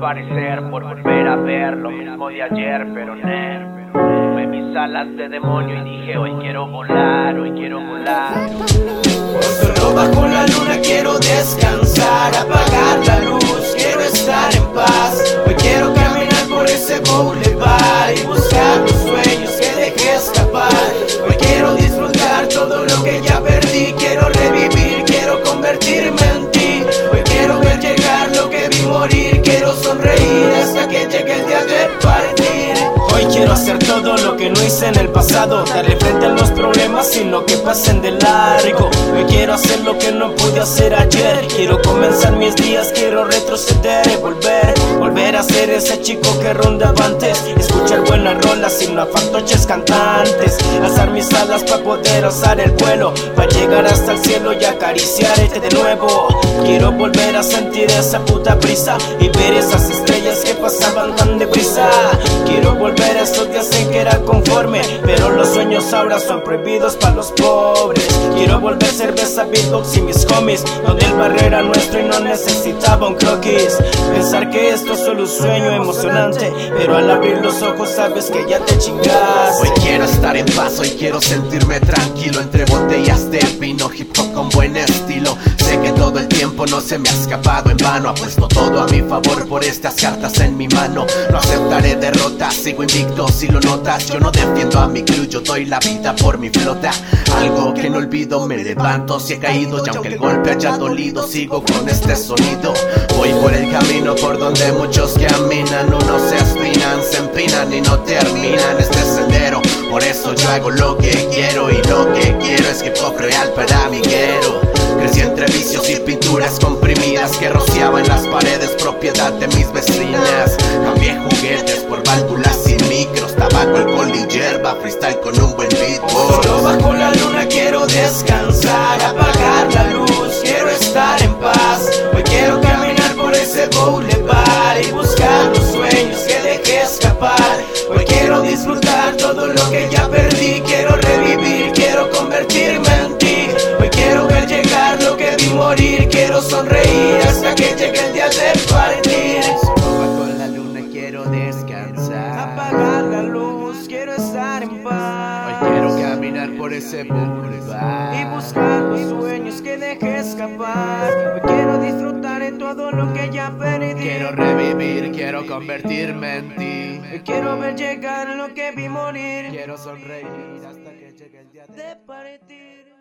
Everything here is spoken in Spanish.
parecer por volver a ver lo mismo de ayer, pero no. Tuve mis alas de demonio y dije hoy quiero volar, hoy quiero volar. Solo bajo la luna quiero descansar, apagar la luz, quiero estar en paz. Hoy quiero caminar por ese boulevard y buscar los sueños que dejé escapar. Hoy quiero disfrutar todo lo que ya perdí, quiero revivir, quiero convertirme en hacer todo lo que no hice en el pasado. Darle frente a los problemas sin lo que pasen de largo. Hoy quiero hacer lo que no pude hacer ayer. Quiero comenzar mis días, quiero retroceder y volver Volver a ser ese chico que rondaba antes. Escuchar buenas rolas sin no fantoches cantantes. Alzar mis alas para poder alzar el vuelo Para llegar hasta el cielo y acariciarte de nuevo. Quiero volver a sentir esa puta brisa Y ver esas estrellas que pasaban tan deprisa. Quiero volver a esos días en que era conforme Pero los sueños ahora son prohibidos para los pobres. Quiero volver cerveza, beatbox y mis homies Donde el barrio era nuestro y no necesitaba un croquis. Pensar que esto es solo un sueño emocionante Pero al abrir los ojos sabes que ya te chingaste. Hoy quiero estar en paz, hoy quiero sentirme tranquilo Entre botellas de vino, hip hop con buen estilo. Sé que todo el tiempo no se me ha escapado en vano. Apuesto todo a mi favor por estas cartas en mi mano. No aceptaré derrotas, sigo invicto si lo notas. Yo no defiendo a mi crew, yo doy la vida por mi flota. Algo que no olvido, me levanto si he caído. Y aunque el golpe haya dolido, sigo con este sonido. Voy por el camino por donde muchos caminan. Unos se espinan, se empinan y no terminan. Este sendero Por eso yo hago lo que quiero y lo que quiero es hip hop real para mi guero Crecí entre vicios y pinturas comprimidas que rociaban las paredes propiedad de mis vecinas Cambié juguetes por válvulas sin micros, tabaco, alcohol y hierba, freestyle con un buen beatbox Solo bajo la luna quiero descansar, apagar la luz, quiero estar en paz. Hoy quiero caminar por ese boulevard y buscar los sueños que dejé escapar. Hoy quiero disfrutar todo lo que ya perdí, quiero revivir, quiero convertirme en ti. Hoy quiero ver llegar lo que vi morir, quiero sonreír hasta que llegue el día de partir. Bajo la luna quiero descansar Apagar la luz, quiero estar en paz. Hoy quiero caminar por ese boulevard y buscar los sueños que dejé escapar. Quiero disfrutar en todo lo que ya perdí. Quiero revivir, quiero convertirme en ti quiero ver llegar lo que vi morir. Quiero sonreír hasta que llegue el día de de partir.